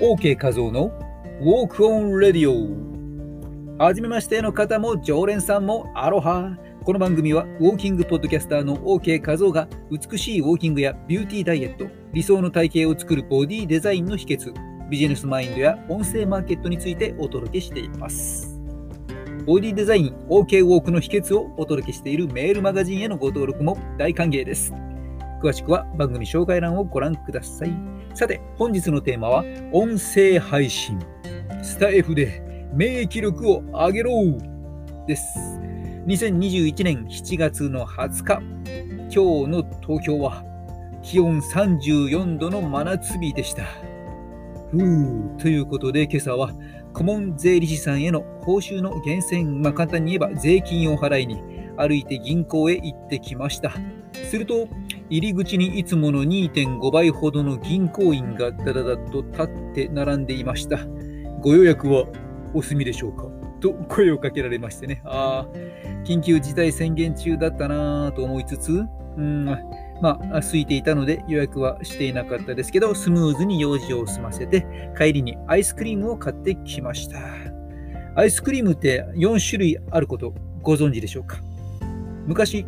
OK 画像の Walk on Radio はじめましての方も常連さんもアロハ。この番組はウォーキングポッドキャスターの OK 画像が美しいウォーキングやビューティーダイエット理想の体型を作るボディデザインの秘訣ビジネスマインドや音声マーケットについてお届けしています。ボディデザイン OK ウォークの秘訣をお届けしているメールマガジンへのご登録も大歓迎です。詳しくは番組紹介欄をご覧ください。さて、本日のテーマは、音声配信。スタイフで免疫力を上げろです。2021年7月の20日、今日の東京は気温34度の真夏日でした。ふうということで今朝は顧問税理士さんへの報酬の源泉、まあ、簡単に言えば税金を払いに歩いて銀行へ行ってきました。すると入り口にいつもの2.5倍ほどの銀行員がだだだと立って並んでいました。ご予約はお済みでしょうか？と声をかけられましてね。ああ、緊急事態宣言中だったなぁと思いつつ、うん、まあ、空いていたので予約はしていなかったですけど、スムーズに用事を済ませて、帰りにアイスクリームを買ってきました。アイスクリームって4種類あることご存知でしょうか？昔、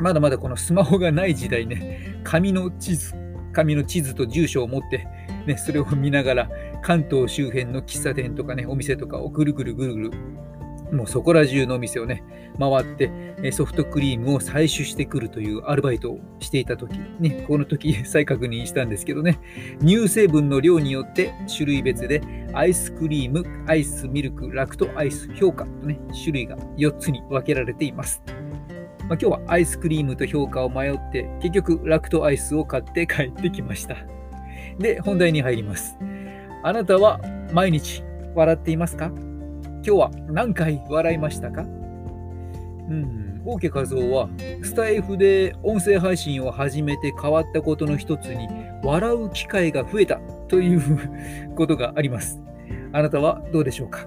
まだまだこのスマホがない時代ね、紙の地図、紙の地図と住所を持って、ね、それを見ながら、関東周辺の喫茶店とかね、お店とかをぐるぐるぐるぐる、もうそこら中のお店をね、回って、ソフトクリームを採取してくるというアルバイトをしていたとき、ね、この時 再確認したんですけどね、乳成分の量によって種類別で、アイスクリーム、アイスミルク、ラクトアイス、評価とね、種類が4つに分けられています。まあ、今日はアイスクリームと評価を迷って、結局ラクトアイスを買って帰ってきました。で、本題に入ります。あなたは毎日笑っていますか？今日は何回笑いましたか？うん、オーケー画像はスタイフで音声配信を始めて変わったことの一つに笑う機会が増えたということがあります。あなたはどうでしょうか、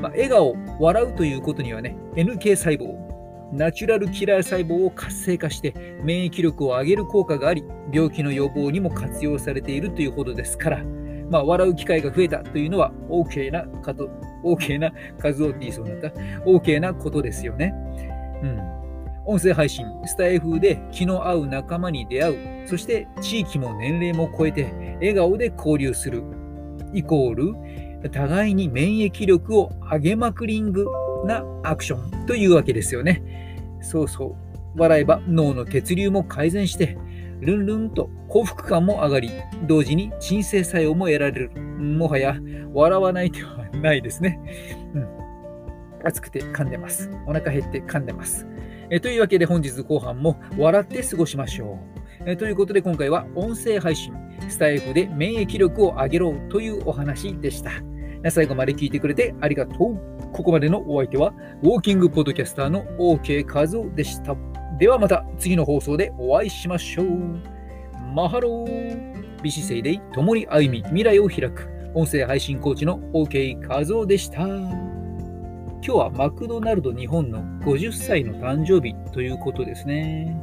まあ、笑顔、笑うということにはね、NK 細胞、ナチュラルキラー細胞を活性化して免疫力を上げる効果があり、病気の予防にも活用されているというほどですから、まあ、笑う機会が増えたというのは OK なこと、OK な数をって言いそうになった、OK なことですよね。うん。音声配信、スタイフで気の合う仲間に出会う、そして地域も年齢も超えて笑顔で交流する、イコール、互いに免疫力を上げまくりんぐなアクションというわけですよね。そうそう。笑えば脳の血流も改善して、ルンルンと幸福感も上がり、同時に鎮静作用も得られる。もはや笑わない手はないですね。うん。暑くて噛んでます。お腹減って噛んでます。えというわけで本日後半も笑って過ごしましょう。えということで今回は音声配信、スタイフで免疫力を上げろというお話でした。最後まで聞いてくれてありがとう。ここまでのお相手は、ウォーキングポッドキャスターの OK 和夫でした。ではまた次の放送でお会いしましょう。マハロー美姿勢で共に歩み未来を開く音声配信コーチの OK 和夫でした。今日はマクドナルド日本の50歳の誕生日ということですね。